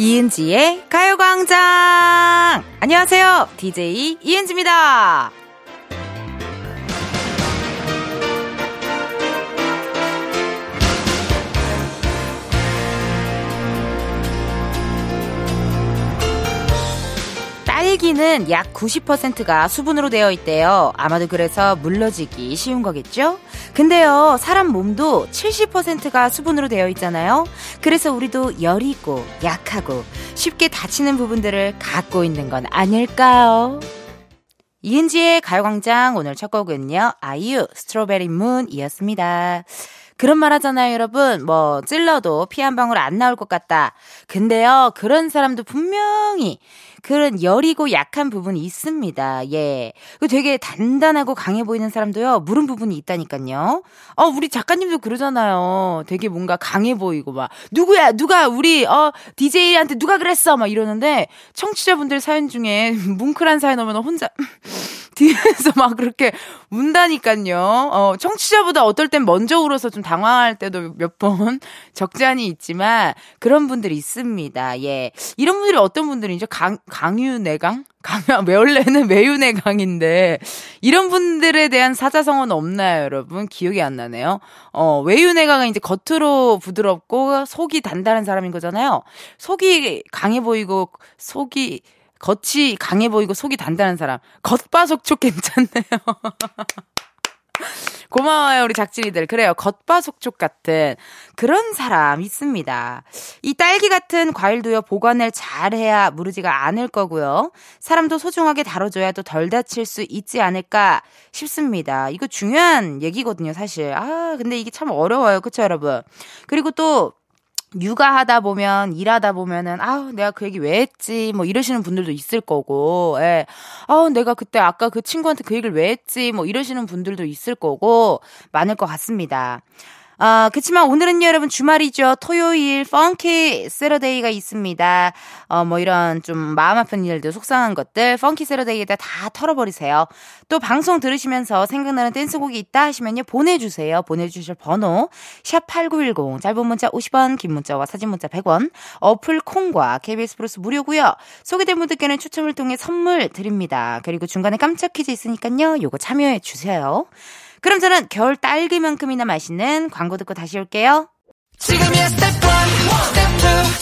이은지의 가요광장! 안녕하세요. DJ 이은지입니다. 딸기는 약 90%가 수분으로 되어 있대요. 아마도 그래서 물러지기 쉬운 거겠죠? 근데요, 사람 몸도 70%가 수분으로 되어 있잖아요. 그래서 우리도 여리고 약하고 쉽게 다치는 부분들을 갖고 있는 건 아닐까요? 이은지의 가요광장 오늘 첫 곡은요, 아이유 스트로베리 문이었습니다. 그런 말 하잖아요, 여러분. 뭐, 찔러도 피 한 방울 안 나올 것 같다. 근데요, 그런 사람도 분명히 그런 여리고 약한 부분이 있습니다. 예. 그 되게 단단하고 강해 보이는 사람도요, 무른 부분이 있다니까요. 어, 우리 작가님도 그러잖아요. 되게 뭔가 강해 보이고 막, 누구야, 누가, 우리, 어, DJ한테 누가 그랬어? 막 이러는데, 청취자분들 사연 중에 뭉클한 사연 오면 혼자, 뒤에서 막 그렇게 운다니까요. 어, 청취자보다 어떨 땐 먼저 울어서 좀 당황할 때도 몇 번 적잖이 있지만 그런 분들이 있습니다. 예. 이런 분들이 어떤 분들이죠? 강, 강유내강? 강, 원래는 외유내강인데 이런 분들에 대한 사자성어는 없나요, 여러분? 기억이 안 나네요. 어, 외유내강은 이제 겉으로 부드럽고 속이 단단한 사람인 거잖아요. 속이 강해 보이고 속이 겉이 강해 보이고 속이 단단한 사람. 겉바속촉 괜찮네요. 고마워요, 우리 작진이들. 그래요. 겉바속촉 같은 그런 사람 있습니다. 이 딸기 같은 과일도요, 보관을 잘 해야 무르지가 않을 거고요. 사람도 소중하게 다뤄줘야 또 덜 다칠 수 있지 않을까 싶습니다. 이거 중요한 얘기거든요, 사실. 아, 근데 이게 참 어려워요. 그쵸, 여러분? 그리고 또, 육아하다 보면 일하다 보면은 아우 내가 그 얘기 왜 했지 뭐 이러시는 분들도 있을 거고 예. 아우 내가 그때 아까 그 친구한테 그 얘기를 왜 했지 뭐 이러시는 분들도 있을 거고 많을 것 같습니다. 아, 그치만 오늘은 여러분 주말이죠. 토요일 펑키 세러데이가 있습니다. 어, 뭐 이런 좀 마음 아픈 일들, 속상한 것들, 펑키 세러데이에다 다 털어버리세요. 또 방송 들으시면서 생각나는 댄스곡이 있다 하시면요. 보내주세요. 보내주실 번호, 샵8910, 짧은 문자 50원, 긴 문자와 사진 문자 100원, 어플 콩과 KBS 플러스 무료고요 소개된 분들께는 추첨을 통해 선물 드립니다. 그리고 중간에 깜짝 퀴즈 있으니까요. 요거 참여해 주세요. 그럼 저는 겨울 딸기만큼이나 맛있는 광고 듣고 다시 올게요. 지금이야 스텝 1, 스텝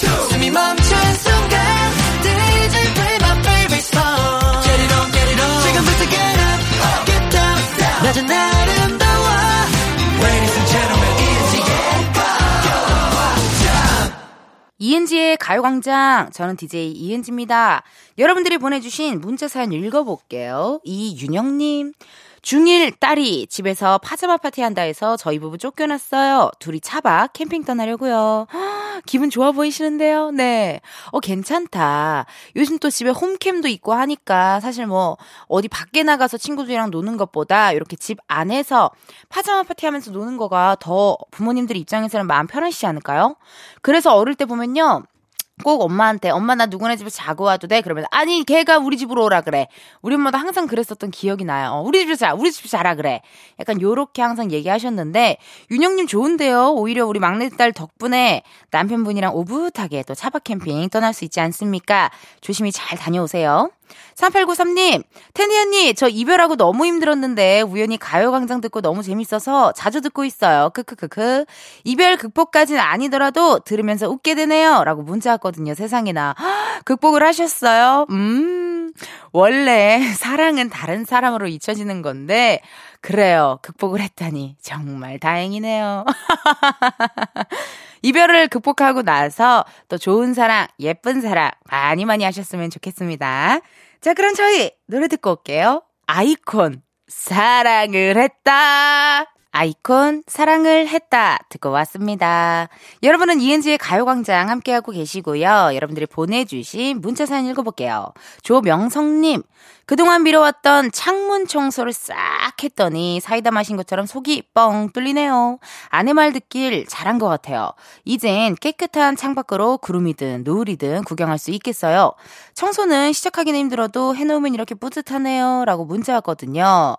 2, 숨이 멈춘 순간 DJ play my favorite song. Get it on, get it on. 지금부터 get up, get down. 낮은 아름다워. Ladies and gentlemen, 이은지의 가요광장. 이은지의 가요광장. 저는 DJ 이은지입니다. 여러분들이 보내주신 문자 사연 읽어볼게요. 이윤영님 중1 딸이 집에서 파자마 파티 한다 해서 저희 부부 쫓겨났어요. 둘이 차박 캠핑 떠나려고요. 기분 좋아 보이시는데요? 네. 어, 괜찮다. 요즘 또 집에 홈캠도 있고 하니까 사실 뭐 어디 밖에 나가서 친구들이랑 노는 것보다 이렇게 집 안에서 파자마 파티 하면서 노는 거가 더 부모님들 입장에서는 마음 편하시지 않을까요? 그래서 어릴 때 보면요. 꼭 엄마한테 엄마 나 누구네 집에 자고 와도 돼? 그러면 아니 걔가 우리 집으로 오라 그래. 우리 엄마도 항상 그랬었던 기억이 나요 어, 우리 집에서 자 우리 집에서 자라 그래. 약간 요렇게 항상 얘기하셨는데 윤영님 좋은데요. 오히려 우리 막내딸 덕분에 남편분이랑 오붓하게 또 차박 캠핑 떠날 수 있지 않습니까? 조심히 잘 다녀오세요 3893님, 텐디 언니, 저 이별하고 너무 힘들었는데 우연히 가요광장 듣고 너무 재밌어서 자주 듣고 있어요. 크크크크. 이별 극복까지는 아니더라도 들으면서 웃게 되네요. 라고 문자 왔거든요. 세상에나. 극복을 하셨어요? 음, 원래 사랑은 다른 사람으로 잊혀지는 건데, 그래요. 극복을 했다니. 정말 다행이네요. 이별을 극복하고 나서 또 좋은 사랑, 예쁜 사랑 많이 많이 하셨으면 좋겠습니다. 자, 그럼 저희 노래 듣고 올게요. 아이콘, 사랑을 했다. 아이콘 사랑을 했다 듣고 왔습니다. 여러분은 이은지의 가요광장 함께하고 계시고요. 여러분들이 보내주신 문자 사연 읽어볼게요. 조명성님 그동안 미뤄왔던 창문 청소를 싹 했더니 사이다 마신 것처럼 속이 뻥 뚫리네요. 아내 말 듣길 잘한 것 같아요. 이젠 깨끗한 창밖으로 구름이든 노을이든 구경할 수 있겠어요. 청소는 시작하기는 힘들어도 해놓으면 이렇게 뿌듯하네요. 라고 문자 왔거든요.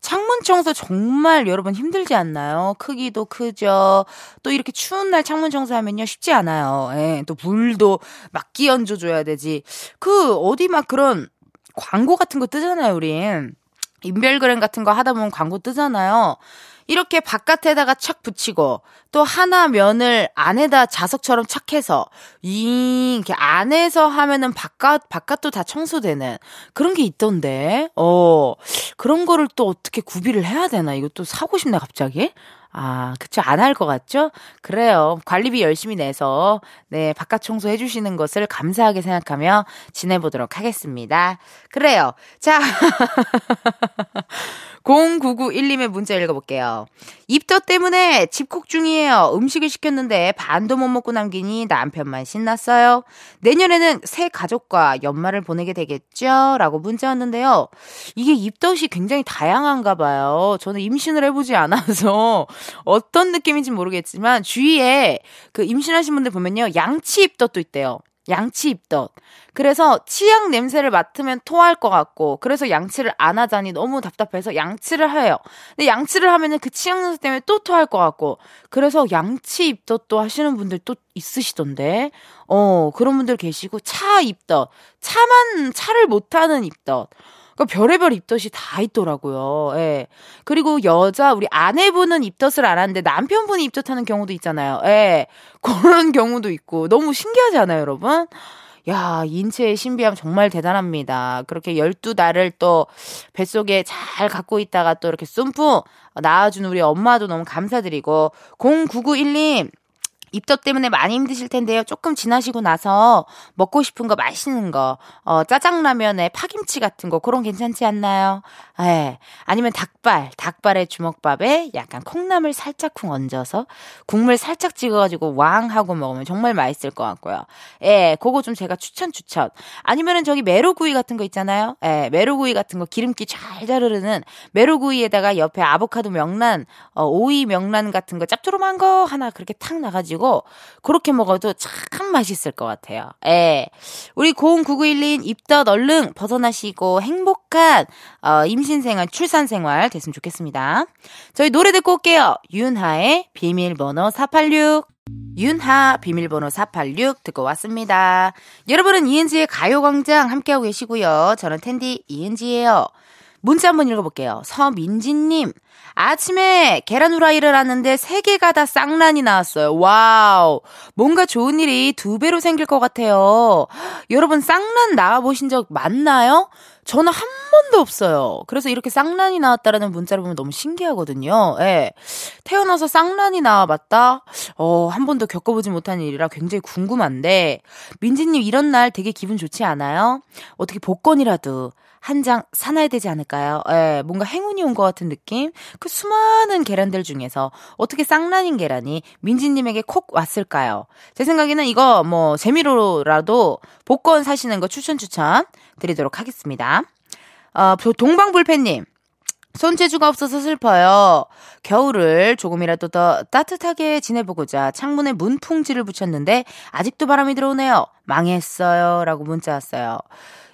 창문 청소 정말 여러분 여러분 힘들지 않나요? 크기도 크죠. 또 이렇게 추운 날 창문 청소하면요 쉽지 않아요. 예, 또 물도 막 끼얹어 줘야 되지. 그 어디 막 그런 광고 같은 거 뜨잖아요, 우린. 인별그램 같은 거 하다 보면 광고 뜨잖아요. 이렇게 바깥에다가 착 붙이고 또 하나 면을 안에다 자석처럼 착 해서 이 이렇게 안에서 하면은 바깥 바깥도 다 청소되는 그런 게 있던데. 어. 그런 거를 또 어떻게 구비를 해야 되나? 이것도 사고 싶네 갑자기. 아, 그쵸. 안 할 것 같죠? 그래요. 관리비 열심히 내서, 네, 바깥 청소 해주시는 것을 감사하게 생각하며 지내보도록 하겠습니다. 그래요. 자. 0991님의 문자 읽어볼게요. 입덧 때문에 집콕 중이에요. 음식을 시켰는데 반도 못 먹고 남기니 남편만 신났어요. 내년에는 새 가족과 연말을 보내게 되겠죠? 라고 문자 왔는데요. 이게 입덧이 굉장히 다양한가 봐요. 저는 임신을 해보지 않아서 어떤 느낌인지 모르겠지만 주위에 그 임신하신 분들 보면요. 양치 입덧도 있대요. 양치 입덧. 그래서 치약 냄새를 맡으면 토할 것 같고, 그래서 양치를 안 하자니 너무 답답해서 양치를 해요. 근데 양치를 하면은 그 치약 냄새 때문에 또 토할 것 같고, 그래서 양치 입덧도 하시는 분들 또 있으시던데, 어, 그런 분들 계시고, 차 입덧. 차만, 차를 못하는 입덧. 그러니까 별의별 입덧이 다 있더라고요. 예. 그리고 여자 우리 아내분은 입덧을 안 하는데 남편분이 입덧하는 경우도 있잖아요. 예. 그런 경우도 있고 너무 신기하지 않아요, 여러분? 야, 인체의 신비함 정말 대단합니다. 그렇게 12달을 또 뱃속에 잘 갖고 있다가 또 이렇게 쏨프 낳아준 우리 엄마도 너무 감사드리고 0991님 입덧 때문에 많이 힘드실 텐데요. 조금 지나시고 나서 먹고 싶은 거 맛있는 거, 어, 짜장라면에 파김치 같은 거, 그런 괜찮지 않나요? 예. 아니면 닭발, 닭발에 주먹밥에 약간 콩나물 살짝쿵 얹어서 국물 살짝 찍어가지고 왕 하고 먹으면 정말 맛있을 것 같고요. 예, 그거 좀 제가 추천 추천. 아니면은 저기 메로구이 같은 거 있잖아요. 예, 메로구이 같은 거 기름기 잘 자르르는 메로구이에다가 옆에 아보카도 명란, 어, 오이 명란 같은 거 짭조름한 거 하나 그렇게 탁 나가지고 가지고 그렇게 먹어도 참 맛있을 것 같아요. 예. 우리 00991님 입덧 얼른 벗어나시고 행복한 어, 임신생활, 출산생활 됐으면 좋겠습니다. 저희 노래 듣고 올게요. 윤하의 비밀번호 486. 윤하 비밀번호 486 듣고 왔습니다. 여러분은 이은지의 가요광장 함께하고 계시고요. 저는 텐디 이은지예요. 문자 한번 읽어볼게요. 서민진님. 아침에 계란 후라이를 하는데 세 개가 다 쌍란이 나왔어요. 와우. 뭔가 좋은 일이 두 배로 생길 것 같아요. 여러분 쌍란 나와보신 적 많나요? 저는 한 번도 없어요. 그래서 이렇게 쌍란이 나왔다라는 문자를 보면 너무 신기하거든요. 예. 태어나서 쌍란이 나와봤다? 어, 한 번도 겪어보지 못한 일이라 굉장히 궁금한데, 민지님 이런 날 되게 기분 좋지 않아요? 어떻게 복권이라도 한 장 사놔야 되지 않을까요? 예, 뭔가 행운이 온 것 같은 느낌? 그 수많은 계란들 중에서 어떻게 쌍란인 계란이 민지님에게 콕 왔을까요? 제 생각에는 이거 뭐 재미로라도 복권 사시는 거 추천 추천 드리도록 하겠습니다. 어, 동방불패님. 손재주가 없어서 슬퍼요. 겨울을 조금이라도 더 따뜻하게 지내보고자 창문에 문풍지를 붙였는데 아직도 바람이 들어오네요. 망했어요. 라고 문자 왔어요.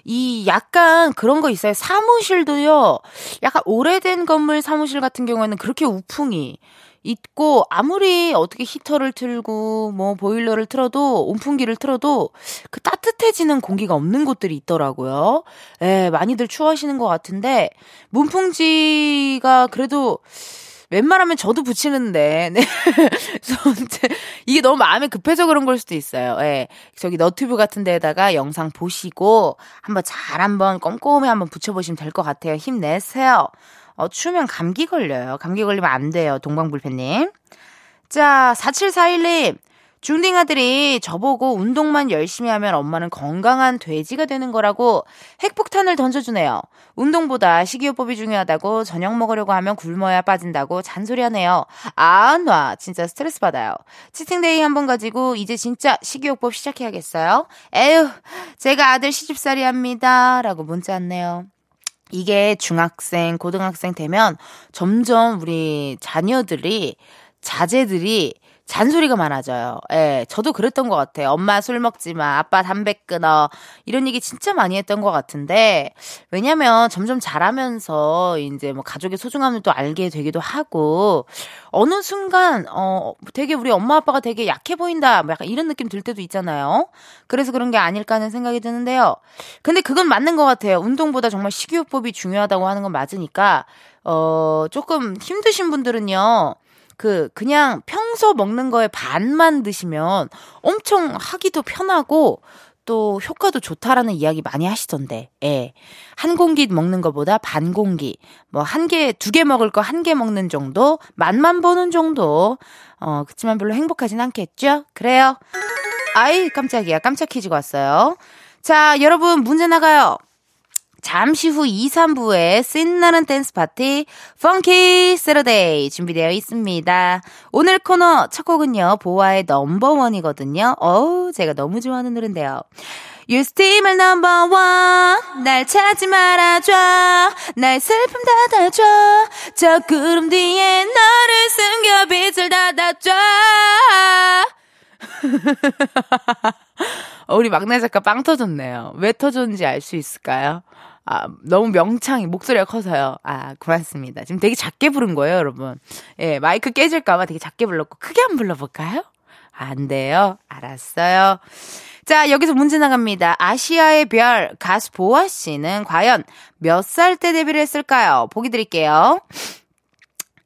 이 약간 그런 거 있어요. 사무실도요. 약간 오래된 건물 사무실 같은 경우에는 그렇게 우풍이 있고 아무리 어떻게 히터를 틀고 뭐 보일러를 틀어도 온풍기를 틀어도 그 따뜻해지는 공기가 없는 곳들이 있더라고요. 예, 많이들 추워하시는 것 같은데 문풍지가 그래도 웬만하면 저도 붙이는데, 네. 이게 너무 마음에 급해서 그런 걸 수도 있어요. 예. 저기 너튜브 같은 데에다가 영상 보시고 한번 잘 한번 꼼꼼히 한번 붙여보시면 될 것 같아요. 힘내세요. 어, 추우면 감기 걸려요. 감기 걸리면 안 돼요. 동방불패님. 자, 4741님. 중딩 아들이 저보고 운동만 열심히 하면 엄마는 건강한 돼지가 되는 거라고 핵폭탄을 던져주네요. 운동보다 식이요법이 중요하다고 저녁 먹으려고 하면 굶어야 빠진다고 잔소리하네요. 아, 놔. 진짜 스트레스 받아요. 치팅데이 한 번 가지고 이제 진짜 식이요법 시작해야겠어요. 에휴, 제가 아들 시집살이 합니다. 라고 문자 왔네요. 이게 중학생, 고등학생 되면 점점 우리 자녀들이, 자제들이 잔소리가 많아져요. 예, 저도 그랬던 것 같아요. 엄마 술 먹지 마, 아빠 담배 끊어. 이런 얘기 진짜 많이 했던 것 같은데, 왜냐면 점점 자라면서 이제 뭐 가족의 소중함을 또 알게 되기도 하고, 어느 순간, 어, 되게 우리 엄마 아빠가 되게 약해 보인다. 뭐 약간 이런 느낌 들 때도 있잖아요. 그래서 그런 게 아닐까 하는 생각이 드는데요. 근데 그건 맞는 것 같아요. 운동보다 정말 식이요법이 중요하다고 하는 건 맞으니까, 어, 조금 힘드신 분들은요, 그 그냥 평소 먹는 거에 반만 드시면 엄청 하기도 편하고 또 효과도 좋다라는 이야기 많이 하시던데, 예. 한 공기 먹는 것보다 반 공기, 뭐 한 개, 두 개 먹을 거 한 개 먹는 정도, 맛만 보는 정도, 어, 그치만 별로 행복하진 않겠죠? 그래요. 아이, 깜짝이야. 깜짝 퀴즈가 왔어요. 자, 여러분, 문제 나가요. 잠시 후 2, 3부에 신나는 댄스 파티 Funky Saturday 준비되어 있습니다. 오늘 코너 첫 곡은요. 보아의 number one이거든요. 어우 제가 너무 좋아하는 노래인데요. You still my number one 날 찾지 말아줘 나의 슬픔 가려줘 저 구름 뒤에 너를 숨겨 빛을 닫아줘 어, 우리 막내 작가 빵 터졌네요. 왜 터졌는지 알 수 있을까요? 아, 너무 명창이, 목소리가 커서요. 아, 고맙습니다. 지금 되게 작게 부른 거예요, 여러분. 예, 마이크 깨질까봐 되게 작게 불렀고, 크게 한번 불러볼까요? 안 돼요. 알았어요. 자, 여기서 문제 나갑니다. 아시아의 별, 가수 보아 씨는 과연 몇 살 때 데뷔를 했을까요? 보기 드릴게요.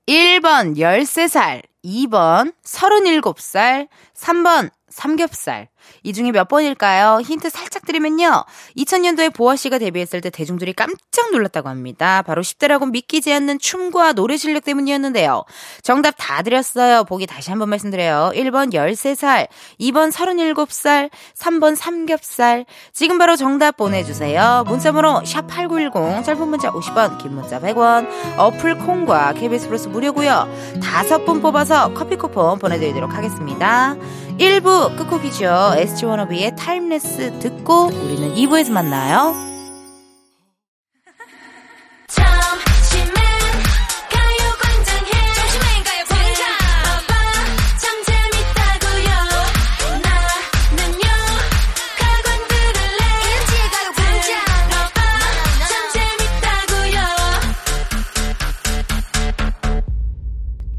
1번 13살, 2번 37살, 3번 삼겹살. 이 중에 몇 번일까요? 힌트 살짝 드리면요. 2000년도에 보아 씨가 데뷔했을 때 대중들이 깜짝 놀랐다고 합니다. 바로 10대라고 믿기지 않는 춤과 노래 실력 때문이었는데요. 정답 다 드렸어요. 보기 다시 한번 말씀드려요. 1번 13살, 2번 37살, 3번 삼겹살. 지금 바로 정답 보내주세요. 문자번호 샵8910, 짧은 문자 50원, 긴 문자 100원, 어플 콩과 KBS 플러스 무료고요. 다섯 분 뽑아서 커피 쿠폰 보내드리도록 하겠습니다. 1부 끝곡이죠. SG 워너비의 Timeless 듣고 우리는 2부에서 만나요.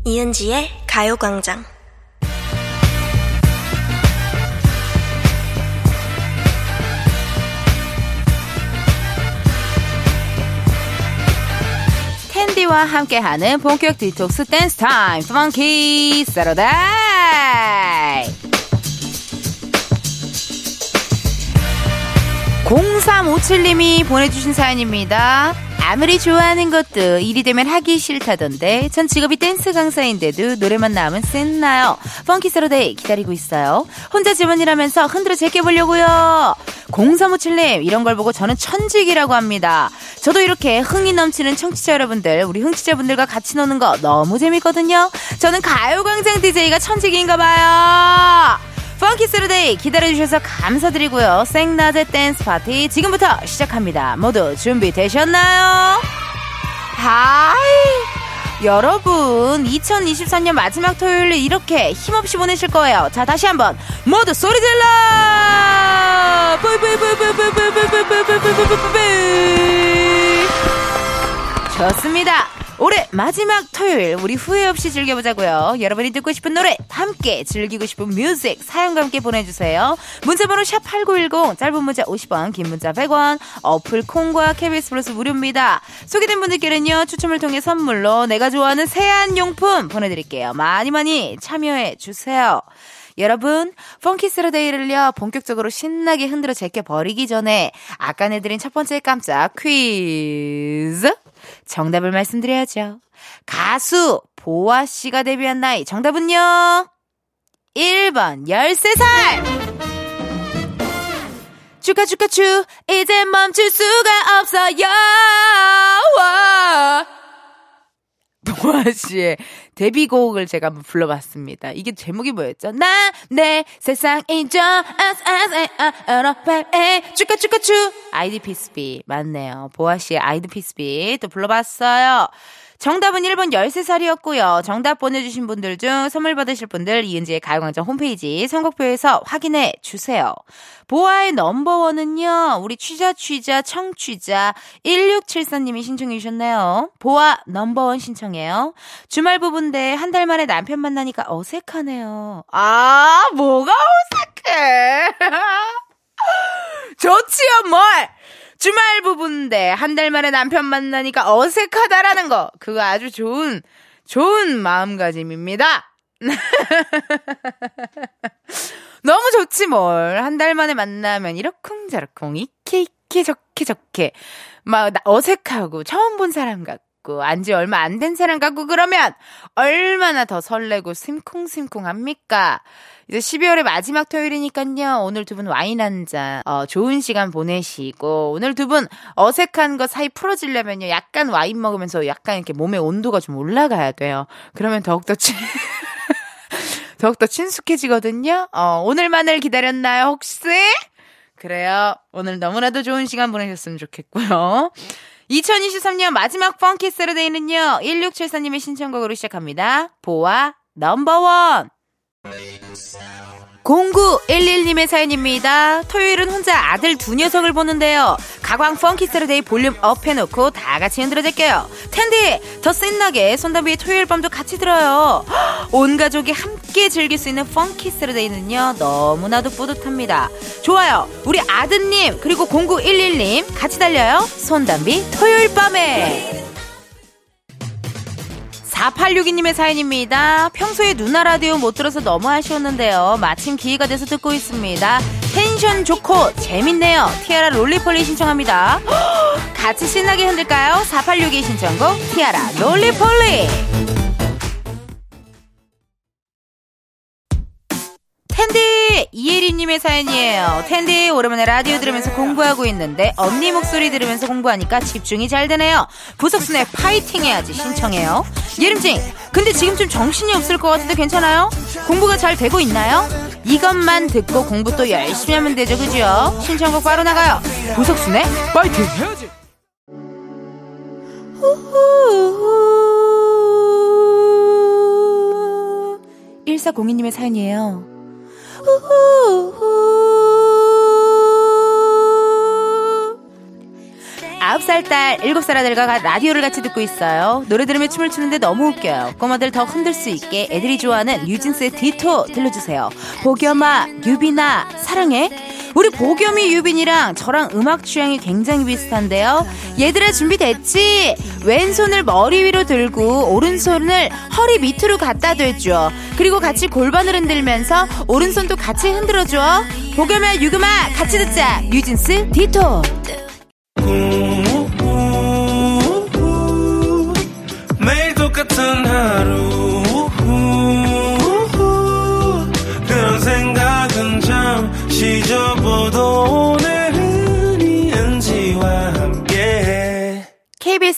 이은지의 가요광장 텐디와 함께하는 본격 디톡스 댄스 타임. Funky Saturday 0357님이 보내주신 사연입니다. 아무리 좋아하는 것도 일이 되면 하기 싫다던데. 전 직업이 댄스 강사인데도 노래만 나오면 신나요? Funky Saturday 기다리고 있어요. 혼자 집안일하면서 흔들어 제껴보려고요. 0357님 이런 걸 보고 저는 천직이라고 합니다. 저도 이렇게 흥이 넘치는 청취자 여러분들 우리 흥취자분들과 같이 노는 거 너무 재밌거든요. 저는 가요광장 DJ가 천직인가 봐요 Funky Saturday 기다려주셔서 감사드리고요. 쌩낮의 댄스 파티 지금부터 시작합니다. 모두 준비되셨나요? 하이! 여러분, 2023년 마지막 토요일 이렇게 힘없이 보내실 거예요. 자, 다시 한번 모두 소리 질러! 좋습니다. 올해 마지막 토요일 우리 후회 없이 즐겨보자고요. 여러분이 듣고 싶은 노래 함께 즐기고 싶은 뮤직 사연과 함께 보내주세요. 문자번호 샵8910 짧은 문자 50원 긴 문자 100원 어플 콩과 KBS 플러스 무료입니다. 소개된 분들께는요 추첨을 통해 선물로 내가 좋아하는 세안용품 보내드릴게요. 많이 많이 참여해 주세요. 여러분, 펑키 스러데이를요, 본격적으로 신나게 흔들어 제껴 버리기 전에, 아까 내드린 첫 번째 깜짝 퀴즈! 정답을 말씀드려야죠. 가수 보아 씨가 데뷔한 나이 정답은요. 1번 13살. 축하 축하 축 이제 멈출 수가 없어요. 보아 씨의 데뷔곡을 제가 한번 불러봤습니다. 이게 제목이 뭐였죠? 나, 내 세상이죠. 축하, 축하, 축. ID Peace B. 맞네요. 보아 씨의 ID Peace B. 또 불러봤어요. 정답은 1번 13살이었고요. 정답 보내주신 분들 중 선물 받으실 분들 이은지의 가요광장 홈페이지 선곡표에서 확인해 주세요. 보아의 number one은요, 우리 취자, 취자, 청취자 1674님이 신청해 주셨네요. 보아 넘버원 신청해요. 주말 부부인데 한 달 만에 남편 만나니까 어색하네요. 아, 뭐가 어색해? 좋지요, 뭘! 주말 부부인데 한 달 만에 남편 만나니까 어색하다라는 거. 그거 아주 좋은, 좋은 마음가짐입니다. 너무 좋지 뭘. 한 달 만에 만나면 이러쿵저러쿵 이케 이케 저케 저케 막 어색하고 처음 본 사람 같고 안 지 얼마 안 된 사람 같고 그러면 얼마나 더 설레고 심쿵심쿵합니까? 이제 12월의 마지막 토요일이니까요. 오늘 두 분 와인 한 잔, 어, 좋은 시간 보내시고, 오늘 두 분 어색한 거 사이 풀어지려면요. 약간 와인 먹으면서 약간 이렇게 몸의 온도가 좀 올라가야 돼요. 그러면 더욱더 친, 더욱더 친숙해지거든요. 어, 오늘만을 기다렸나요, 혹시? 그래요. 오늘 너무나도 좋은 시간 보내셨으면 좋겠고요. 2023년 마지막 Funky Saturday는요, 1674님의 신청곡으로 시작합니다. 보아 number one. 0911님의 사연입니다. 토요일은 혼자 아들 두 녀석을 보는데요. 가광 Funky Saturday volume up 해놓고 다 같이 흔들어 댈게요. 텐디, 더 신나게 손담비의 토요일 밤도 같이 들어요. 온 가족이 함께 즐길 수 있는 Funky Saturday는요. 너무나도 뿌듯합니다. 좋아요. 우리 아드님, 그리고 0911님 같이 달려요. 손담비 토요일 밤에. 4862님의 사연입니다. 평소에 누나 라디오 못 들어서 너무 아쉬웠는데요. 마침 기회가 돼서 듣고 있습니다. 텐션 좋고 재밌네요. 티아라 롤리폴리 신청합니다. 같이 신나게 흔들까요? 4862 신청곡 티아라 롤리폴리. 텐디 이예리님의 사연이에요. 텐디 오랜만에 라디오 들으면서 공부하고 있는데 언니 목소리 들으면서 공부하니까 집중이 잘 되네요. 부석순의 파이팅 해야지 신청해요. 예림찡 근데 지금 좀 정신이 없을 것 같은데 괜찮아요? 공부가 잘 되고 있나요? 이것만 듣고 공부 또 열심히 하면 되죠 그죠? 신청곡 바로 나가요. 부석순의 파이팅 해야지. 1402님의 사연이에요. 아홉 살 딸, 일곱 살 아들과 라디오를 같이 듣고 있어요. 노래 들으며 춤을 추는데 너무 웃겨요. 꼬마들 더 흔들 수 있게 애들이 좋아하는 뉴진스의 디토 들려주세요. 보겸아, 유빈아, 사랑해. 우리 보겸이 유빈이랑 저랑 음악 취향이 굉장히 비슷한데요. 얘들아 준비됐지? 왼손을 머리 위로 들고 오른손을 허리 밑으로 갖다 대줘. 그리고 같이 골반을 흔들면서 오른손도 같이 흔들어줘. 보겸아, 유금아 같이 듣자. 뉴진스 디토.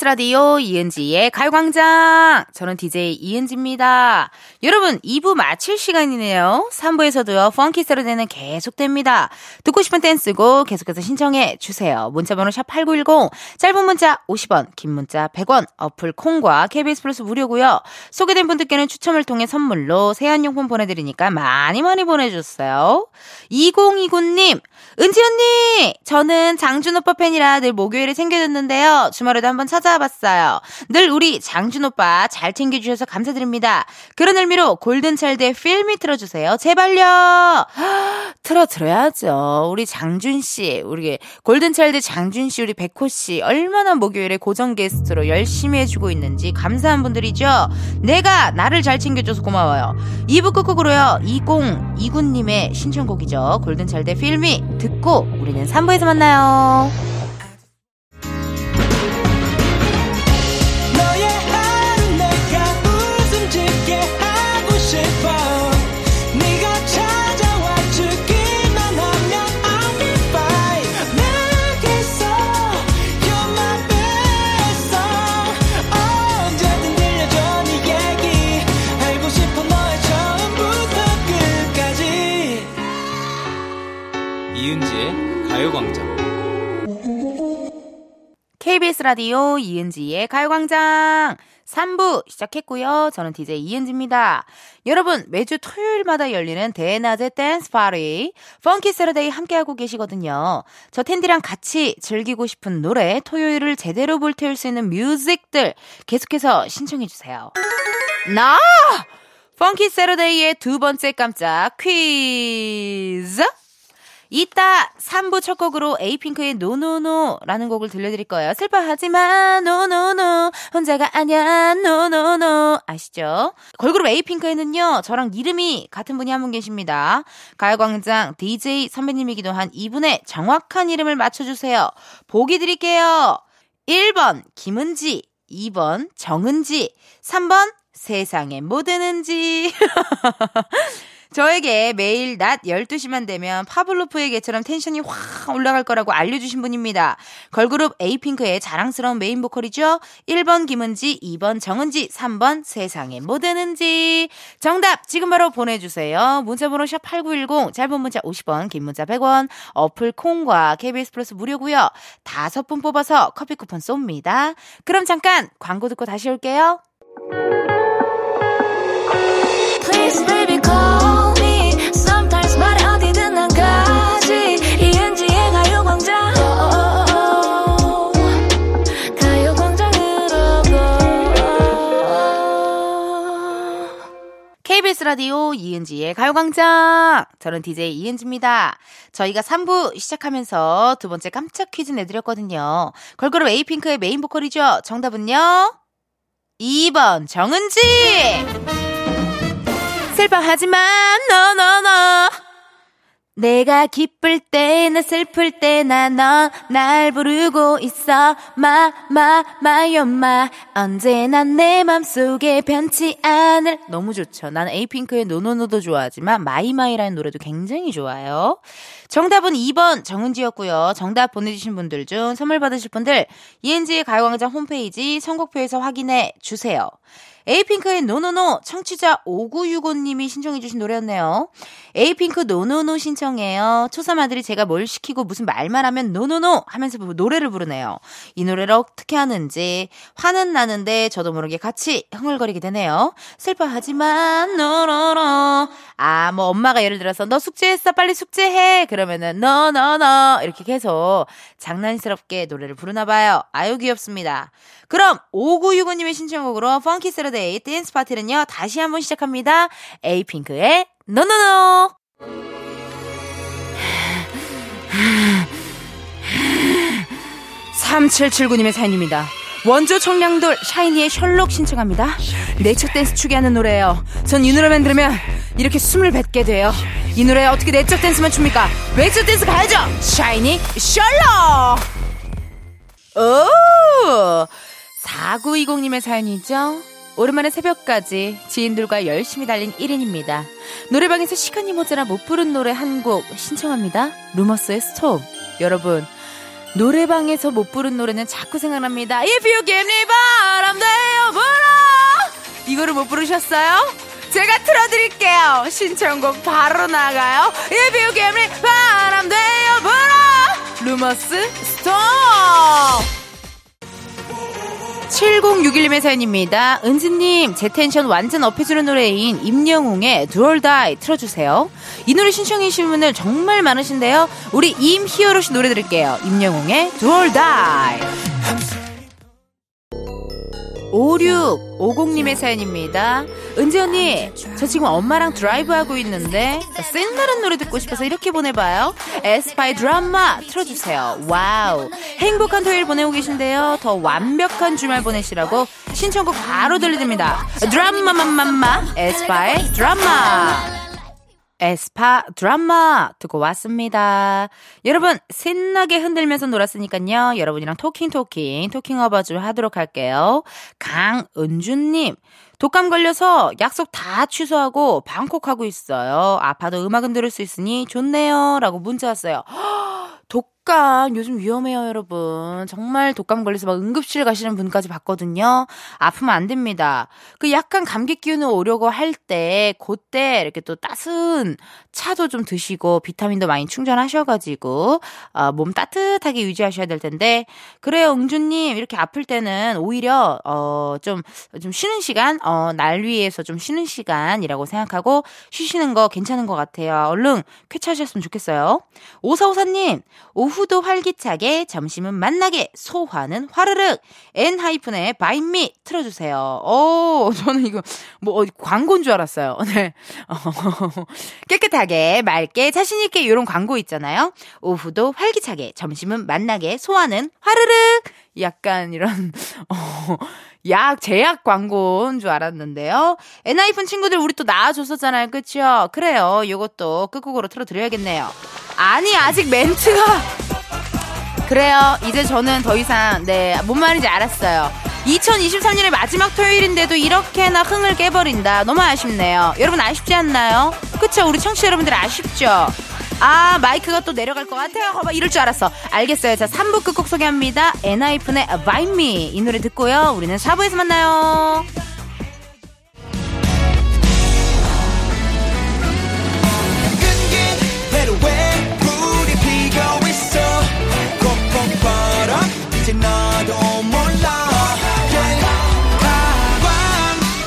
라디오 이은지의 가요광장. 저는 DJ 이은지입니다. 여러분, 2부 마칠 시간이네요. 3부에서도요, 펑키 세로데는 계속됩니다. 듣고 싶은 댄스곡 계속해서 신청해 주세요. 문자번호 샵8910, 짧은 문자 50원, 긴 문자 100원, 어플 콩과 KBS 플러스 무료고요 소개된 분들께는 추첨을 통해 선물로 세안용품 보내드리니까 많이 많이 보내주세요. 2029님, 은지 언니! 저는 장준 오빠 팬이라 늘 목요일에 챙겨 듣는데요. 주말에도 한번 찾아 와 봤어요. 늘 우리 장준 오빠 잘 챙겨주셔서 감사드립니다. 그런 의미로 골든차일드의 필미 틀어주세요. 제발요! 틀어 들어야죠. 우리 장준 씨, 우리 골든차일드 장준 씨, 우리 백호 씨, 얼마나 목요일에 고정 게스트로 열심히 해주고 있는지 감사한 분들이죠. 내가 나를 잘 챙겨줘서 고마워요. 2부 끝곡으로요, 2029님의 신청곡이죠. 골든차일드의 필미 듣고 우리는 3부에서 만나요. KBS 라디오 이은지의 가요광장 3부 시작했고요. 저는 DJ 이은지입니다. 여러분, 매주 토요일마다 열리는 대낮의 댄스 파티, Funky Saturday 함께하고 계시거든요. 저 텐디랑 같이 즐기고 싶은 노래, 토요일을 제대로 불태울 수 있는 music들 계속해서 신청해주세요. 나! Funky Saturday의 두 번째 깜짝 퀴즈! 이따 3부 첫 곡으로 에이핑크의 No No No라는 곡을 들려드릴 거예요. 슬퍼하지 마, no no no. 혼자가 아니야, no no no. 아시죠? 걸그룹 에이핑크에는요, 저랑 이름이 같은 분이 한 분 계십니다. 가요광장 DJ 선배님이기도 한 이분의 정확한 이름을 맞춰주세요. 보기 드릴게요. 1번, 김은지. 2번, 정은지. 3번, 세상에 뭐 되는지. 저에게 매일 낮 12시만 되면 파블로프의 개처럼 텐션이 확 올라갈 거라고 알려주신 분입니다. 걸그룹 에이핑크의 자랑스러운 메인 보컬이죠. 1번 김은지, 2번 정은지, 3번 세상에 뭐 되는지. 정답 지금 바로 보내주세요. 문자번호 샵8910, 짧은 문자 50원, 긴 문자 100원, 어플 콩과 KBS 플러스 무료고요. 다섯 분 뽑아서 커피 쿠폰 쏩니다. 그럼 잠깐 광고 듣고 다시 올게요. 라디오 이은지의 가요광장. 저는 DJ 이은지입니다. 저희가 3부 시작하면서 두 번째 깜짝 퀴즈 내드렸거든요. 걸그룹 에이핑크의 메인 보컬이죠. 정답은요? 2번 정은지! 슬퍼하지 마 no no no 내가 기쁠 때나 슬플 때나 넌 날 부르고 있어. 마 마 마요마. 언제나 내 맘속에 변치 않을. 너무 좋죠. 난 에이핑크의 No No No도 좋아하지만 My My라는 노래도 굉장히 좋아요. 정답은 2번 정은지였고요. 정답 보내주신 분들 중 선물 받으실 분들 ENG의 가요광장 홈페이지 선곡표에서 확인해 주세요 에이핑크의 No No No 청취자 5965님이 신청해 주신 노래였네요. 에이핑크 No No No 신청해요. 초삼 아들이 제가 뭘 시키고 무슨 말만 하면 no no no 하면서 노래를 부르네요. 이 노래를 어떻게 하는지 화는 나는데 저도 모르게 같이 흥얼거리게 되네요. 슬퍼하지 마 no no no 아 뭐 엄마가 예를 들어서 너 숙제했어 빨리 숙제해 그러면은 no no no 이렇게 계속 장난스럽게 노래를 부르나 봐요. 아유 귀엽습니다. 그럼 5965님의 신청곡으로 Funky Saturday 댄스 파티는요 다시 한번 시작합니다. 에이핑크의 No No No 3779님의 사연입니다. 원조 청량돌 샤이니의 셜록 신청합니다. 내적 댄스 추게 하는 노래예요. 전 이 노래만 들으면 이렇게 숨을 뱉게 돼요. 이 노래에 어떻게 내적 댄스만 춥니까? 외적 댄스 가야죠. 샤이니 셜록. 오! 4920님의 사연이죠. 오랜만에 새벽까지 지인들과 열심히 달린 1인입니다. 노래방에서 시간이 모자라 못 부른 노래 한 곡 신청합니다. 루머스의 Storm. 여러분, 노래방에서 못 부른 노래는 자꾸 생각납니다. If you give me 바람 되어 불어! 이거를 못 부르셨어요? 제가 틀어드릴게요. 신청곡 바로 나가요. If you give me 바람 되어 불어! 루머스 Storm! 7061님의 사연입니다. 은지님, 제 텐션 완전 up해주는 노래인 임영웅의 Do or Die 틀어주세요. 이 노래 신청해 주신 분들 정말 많으신데요. 우리 임히어로 씨 노래 들을게요. 임영웅의 Do or Die. 5650님의 사연입니다. 은지 언니, 저 지금 엄마랑 드라이브 하고 있는데, 신나는 노래 듣고 싶어서 이렇게 보내봐요. 에스파의 드라마 틀어주세요. Wow. 행복한 토요일 보내고 계신데요. 더 완벽한 주말 보내시라고 신청곡 바로 들려드립니다. 드라마맘맘마, 에스파의 드라마. 에스파 드라마 듣고 왔습니다. 여러분 신나게 흔들면서 놀았으니까요. 여러분이랑 토킹 토킹 토킹 어바주 하도록 할게요. 강은주님 독감 걸려서 약속 다 취소하고 방콕 하고 있어요. 아파도 음악은 들을 수 있으니 좋네요. 라고 문자 왔어요. 독감 요즘 위험해요, 여러분. 정말 독감 걸려서 막 응급실 가시는 분까지 봤거든요. 아프면 안 됩니다. 그 약간 감기 기운이 오려고 할 때, 그때 이렇게 또 따스한 차도 좀 드시고, 비타민도 많이 충전하셔가지고, 어, 몸 따뜻하게 유지하셔야 될 텐데, 그래요, 응주님. 이렇게 아플 때는 오히려, 어, 좀, 좀 쉬는 시간, 어, 날 위해서 좀 쉬는 시간이라고 생각하고, 쉬시는 거 괜찮은 것 같아요. 얼른 쾌차하셨으면 좋겠어요. 오사오사님, 오후 도 활기차게, 점심은 만나게, 소화는 화르륵, 엔하이픈의 바인미 틀어주세요. 오, 저는 이거, 뭐, 어디 광고인 줄 알았어요. 네. 어, 깨끗하게, 맑게, 자신있게, 이런 광고 있잖아요. 오후도 활기차게, 점심은 만나게, 소화는 화르륵! 약간 이런, 어, 약, 제약 광고인 줄 알았는데요. 엔하이픈 친구들 우리 또 나와줬었잖아요. 그쵸? 그래요. 요것도 끝곡으로 틀어드려야겠네요. 아니, 아직 멘트가. 그래요. 이제 저는 더 이상, 네, 뭔 말인지 알았어요. 2023년의 마지막 토요일인데도 이렇게나 흥을 깨버린다. 너무 아쉽네요. 여러분 아쉽지 않나요? 그쵸? 우리 청취자 여러분들 아쉽죠? 아, 마이크가 또 내려갈 것 같아요. 봐봐, 이럴 줄 알았어. 알겠어요. 자, 3부 끝곡 소개합니다. 엔하이픈의 By Me. 이 노래 듣고요. 우리는 4부에서 만나요. 끈긴 이제 너도 몰라. 가광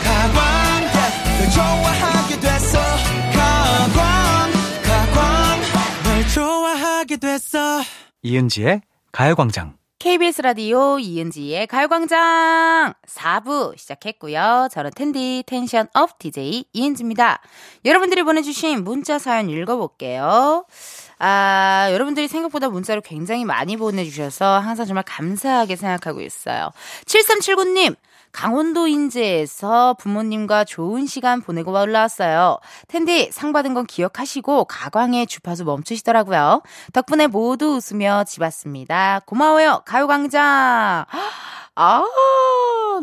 가광. 널 좋아하게 됐어 가광 가광 널 좋아하게 됐어 이은지의 가요광장. KBS 라디오 이은지의 가요광장 4부 시작했고요. 저는 텐디 텐션 up DJ 이은지입니다. 여러분들이 보내주신 문자 사연 읽어볼게요. 아, 여러분들이 생각보다 문자를 굉장히 많이 보내주셔서 항상 정말 감사하게 생각하고 있어요. 7379님, 강원도 인제에서 부모님과 좋은 시간 보내고 올라왔어요. 텐디 상 받은 건 기억하시고 가광의 주파수 멈추시더라고요. 덕분에 모두 웃으며 집 왔습니다. 고마워요. 가요광장. 아,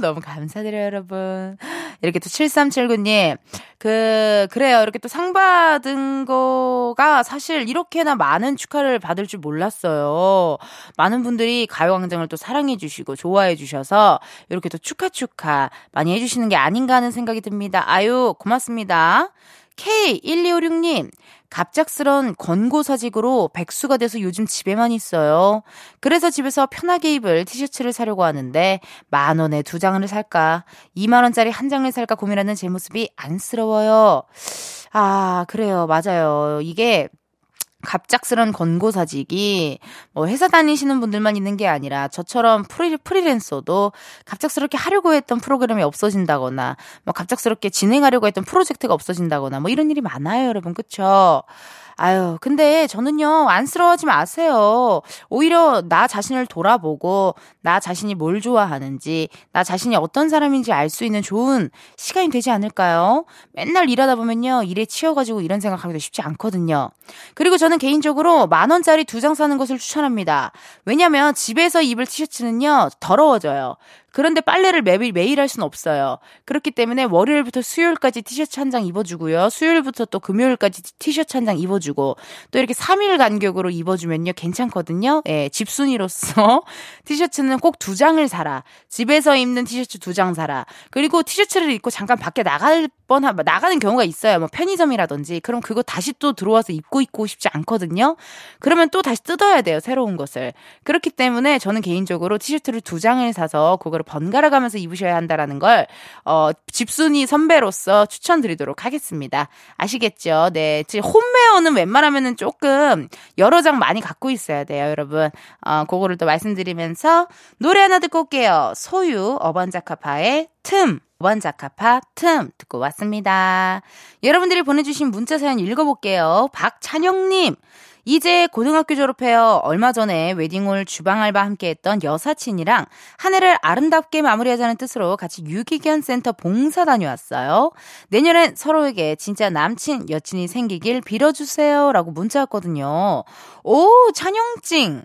너무 감사드려요, 여러분. 이렇게 또 7379님. 그, 그래요. 이렇게 또 상 받은 거가 사실 이렇게나 많은 축하를 받을 줄 몰랐어요. 많은 분들이 가요광장을 또 사랑해주시고 좋아해주셔서 이렇게 또 축하 축하 많이 해주시는 게 아닌가 하는 생각이 듭니다. 아유, 고맙습니다. K1256님, 갑작스런 권고사직으로 백수가 돼서 요즘 집에만 있어요. 그래서 집에서 편하게 입을 티셔츠를 사려고 하는데 만 원에 두 장을 살까, 2만 원짜리 한 장을 살까 고민하는 제 모습이 안쓰러워요. 아, 그래요. 맞아요. 이게 갑작스런 권고사직이 뭐 회사 다니시는 분들만 있는 게 아니라 저처럼 프리, 프리랜서도 갑작스럽게 하려고 했던 프로그램이 없어진다거나 뭐 갑작스럽게 진행하려고 했던 프로젝트가 없어진다거나 뭐 이런 일이 많아요, 여러분. 그쵸? 아유, 근데 저는요, 안쓰러워하지 마세요. 오히려 나 자신을 돌아보고, 나 자신이 뭘 좋아하는지, 나 자신이 어떤 사람인지 알 수 있는 좋은 시간이 되지 않을까요? 맨날 일하다 보면요, 일에 치여가지고 이런 생각하기도 쉽지 않거든요. 그리고 저는 개인적으로 만원짜리 두 장 사는 것을 추천합니다. 왜냐면 집에서 입을 티셔츠는요, 더러워져요. 그런데 빨래를 매일, 매일 할 수는 없어요. 그렇기 때문에 월요일부터 수요일까지 티셔츠 한 장 입어주고요. 수요일부터 또 금요일까지 티셔츠 한 장 입어주고 또 이렇게 3일 간격으로 입어주면요. 괜찮거든요. 예, 집순이로서 티셔츠는 꼭 두 장을 사라. 집에서 입는 티셔츠 두 장 사라. 그리고 티셔츠를 입고 잠깐 밖에 나갈 뻔한, 나가는 경우가 있어요. 뭐 편의점이라든지. 그럼 그거 다시 또 들어와서 입고 입고 싶지 않거든요. 그러면 또 다시 뜯어야 돼요. 새로운 것을. 그렇기 때문에 저는 개인적으로 티셔츠를 두 장을 사서 그거를 번갈아 가면서 입으셔야 한다라는 걸, 어, 집순이 선배로서 추천드리도록 하겠습니다. 아시겠죠? 네. 홈웨어는 웬만하면은 조금 여러 장 많이 갖고 있어야 돼요, 여러분. 어, 그거를 또 말씀드리면서 노래 하나 듣고 올게요. 소유, 어반자카파의 틈. 어반자카파 틈 듣고 왔습니다. 여러분들이 보내주신 문자 사연 읽어볼게요. 박찬영님. 이제 고등학교 졸업해요. 얼마 전에 웨딩홀 주방 알바 함께 했던 여사친이랑 한 해를 아름답게 마무리하자는 뜻으로 같이 유기견 센터 봉사 다녀왔어요. 내년엔 서로에게 진짜 남친, 여친이 생기길 빌어주세요. 라고 문자 왔거든요. 오, 찬영찡.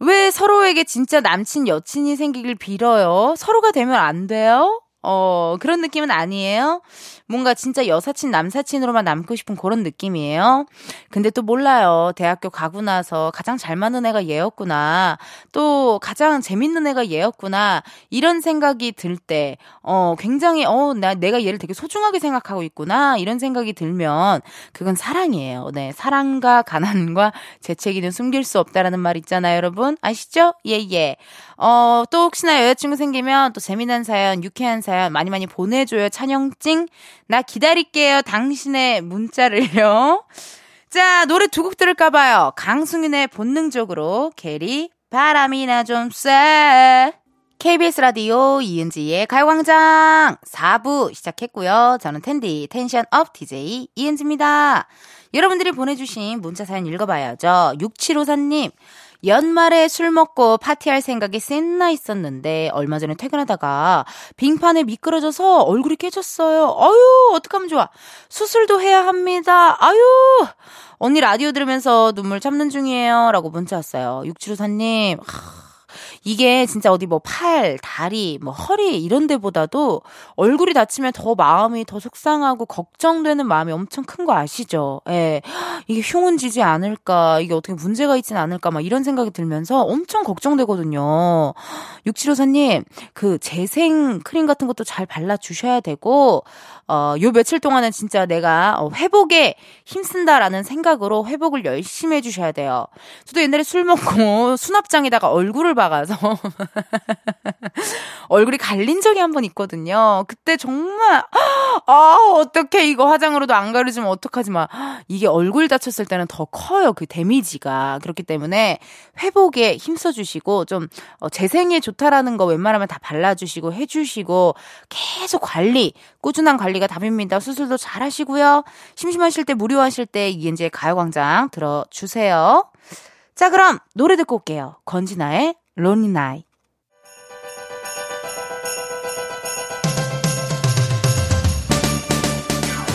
왜 서로에게 진짜 남친, 여친이 생기길 빌어요? 서로가 되면 안 돼요? 어, 그런 느낌은 아니에요? 뭔가 진짜 여사친, 남사친으로만 남고 싶은 그런 느낌이에요? 근데 또 몰라요. 대학교 가고 나서 가장 잘 맞는 애가 얘였구나. 또 가장 재밌는 애가 얘였구나. 이런 생각이 들 때, 어, 굉장히, 어, 나, 내가 얘를 되게 소중하게 생각하고 있구나. 이런 생각이 들면, 그건 사랑이에요. 네. 사랑과 가난과 재채기는 숨길 수 없다라는 말 있잖아요, 여러분. 아시죠? 예, 예. 어, 또 혹시나 여자친구 생기면 또 재미난 사연, 유쾌한 사연 많이 많이 보내줘요. 찬영찡. 나 기다릴게요. 당신의 문자를요. 자, 노래 두 곡 들을까봐요. 강승윤의 본능적으로, 게리, 바람이나 좀 쐬. KBS 라디오 이은지의 가요광장 4부 시작했고요. 저는 텐디, 텐션 up DJ 이은지입니다. 여러분들이 보내주신 문자 사연 읽어봐야죠. 6754님, 연말에 술 먹고 파티할 생각이 신나 있었는데 얼마 전에 퇴근하다가 빙판에 미끄러져서 얼굴이 깨졌어요. 아유 어떡하면 좋아. 수술도 해야 합니다. 아유 언니 라디오 들으면서 눈물 참는 중이에요. 라고 문자 왔어요. 6754님. 하... 이게 진짜 어디 뭐 팔, 다리, 뭐 허리 이런 데보다도 얼굴이 다치면 더 마음이 더 속상하고 걱정되는 마음이 엄청 큰 거 아시죠? 예. 이게 흉은 지지 않을까, 이게 어떻게 문제가 있진 않을까, 막 이런 생각이 들면서 엄청 걱정되거든요. 6754님, 그 재생 크림 같은 것도 잘 발라주셔야 되고, 어, 요 며칠 동안은 진짜 내가 어, 회복에 힘쓴다라는 생각으로 회복을 열심히 해주셔야 돼요. 저도 옛날에 술 먹고 수납장에다가 얼굴을 박아서 얼굴이 갈린 적이 한 번 있거든요. 그때 정말 아 어떻게 이거 화장으로도 안 가려지면 어떡하지 마. 이게 얼굴 다쳤을 때는 더 커요 그 데미지가 그렇기 때문에 회복에 힘써주시고 좀 어, 재생에 좋다라는 거 웬만하면 다 발라주시고 해주시고 계속 관리 꾸준한 관리가 답입니다. 수술도 잘 하시고요. 심심하실 때 무료하실 때 이은지의 가요광장 들어주세요. 자 그럼 노래 듣고 올게요. 권진아의 Lonely Night.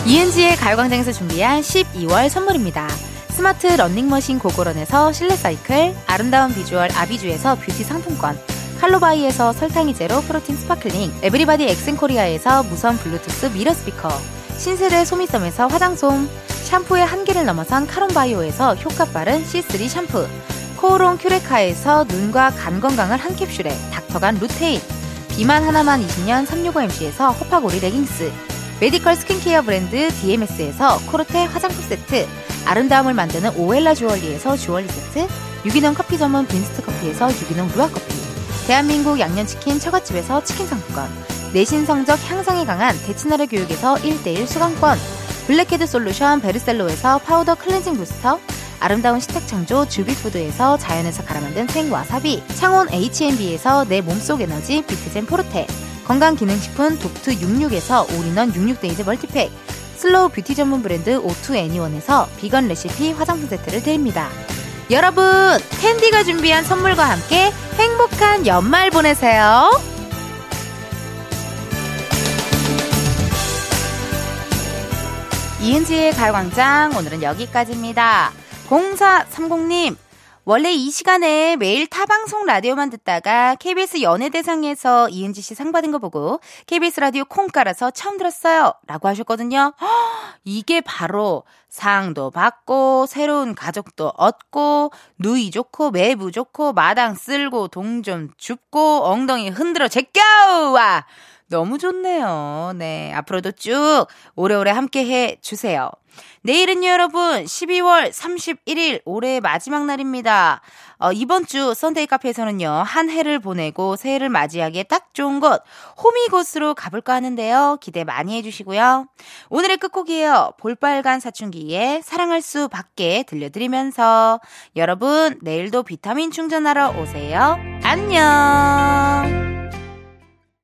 이은지의 가요광장에서 준비한 12월 선물입니다. 스마트 러닝머신 고고런에서 실내 사이클, 아름다운 비주얼 아비주에서 뷰티 상품권, 칼로바이에서 설탕이 제로 프로틴 스파클링, 에브리바디 엑센코리아에서 무선 블루투스 미러 스피커, 신세대 소미섬에서 화장솜, 샴푸의 한계를 넘어선 카론바이오에서 효과 빠른 C3 샴푸, 코오롱 큐레카에서 눈과 간 건강을 한 캡슐에 닥터간 루테인, 비만 하나만 20년 365MC에서 호파고리 레깅스, 메디컬 스킨케어 브랜드 DMS에서 코르테 화장품 세트, 아름다움을 만드는 오엘라 주얼리에서 주얼리 세트, 유기농 커피 전문 빈스트 커피에서 유기농 루아 커피, 대한민국 양념치킨 처갓집에서 치킨 상품권, 내신 성적 향상에 강한 대치나래 교육에서 1대1 수강권, 블랙헤드 솔루션 베르셀로에서 파우더 클렌징 부스터, 아름다운 식탁 창조 주비푸드에서 자연에서 갈아 만든 생와사비, 창원 H&B에서 내 몸속 에너지 비트젠 포르테, 건강기능식품 독트 66에서 올인원 66데이즈 멀티팩, 슬로우 뷰티 전문 브랜드 오투 애니원에서 비건 레시피 화장품 세트를 드립니다. 여러분, 텐디가 준비한 선물과 함께 행복한 연말 보내세요. 이은지의 가요광장 오늘은 여기까지입니다. 0430님, 원래 이 시간에 매일 타방송 라디오만 듣다가 KBS 연예대상에서 이은지 씨 상 받은 거 보고 KBS 라디오 콩 깔아서 처음 들었어요. 라고 하셨거든요. 허, 이게 바로 상도 받고 새로운 가족도 얻고 누이 좋고 매부 좋고 마당 쓸고 동좀 줍고 엉덩이 흔들어 제껴! 와! 너무 좋네요. 네. 앞으로도 쭉 오래오래 함께 해 주세요. 내일은요, 여러분, 12월 31일, 올해의 마지막 날입니다. 어, 이번 주 Sunday 카페에서는요, 한 해를 보내고 새해를 맞이하기에 딱 좋은 곳, 호미곶으로 가볼까 하는데요. 기대 많이 해주시고요. 오늘의 끝곡이에요. 볼빨간 사춘기의 사랑할 수 밖에 들려드리면서 여러분, 내일도 비타민 충전하러 오세요. 안녕!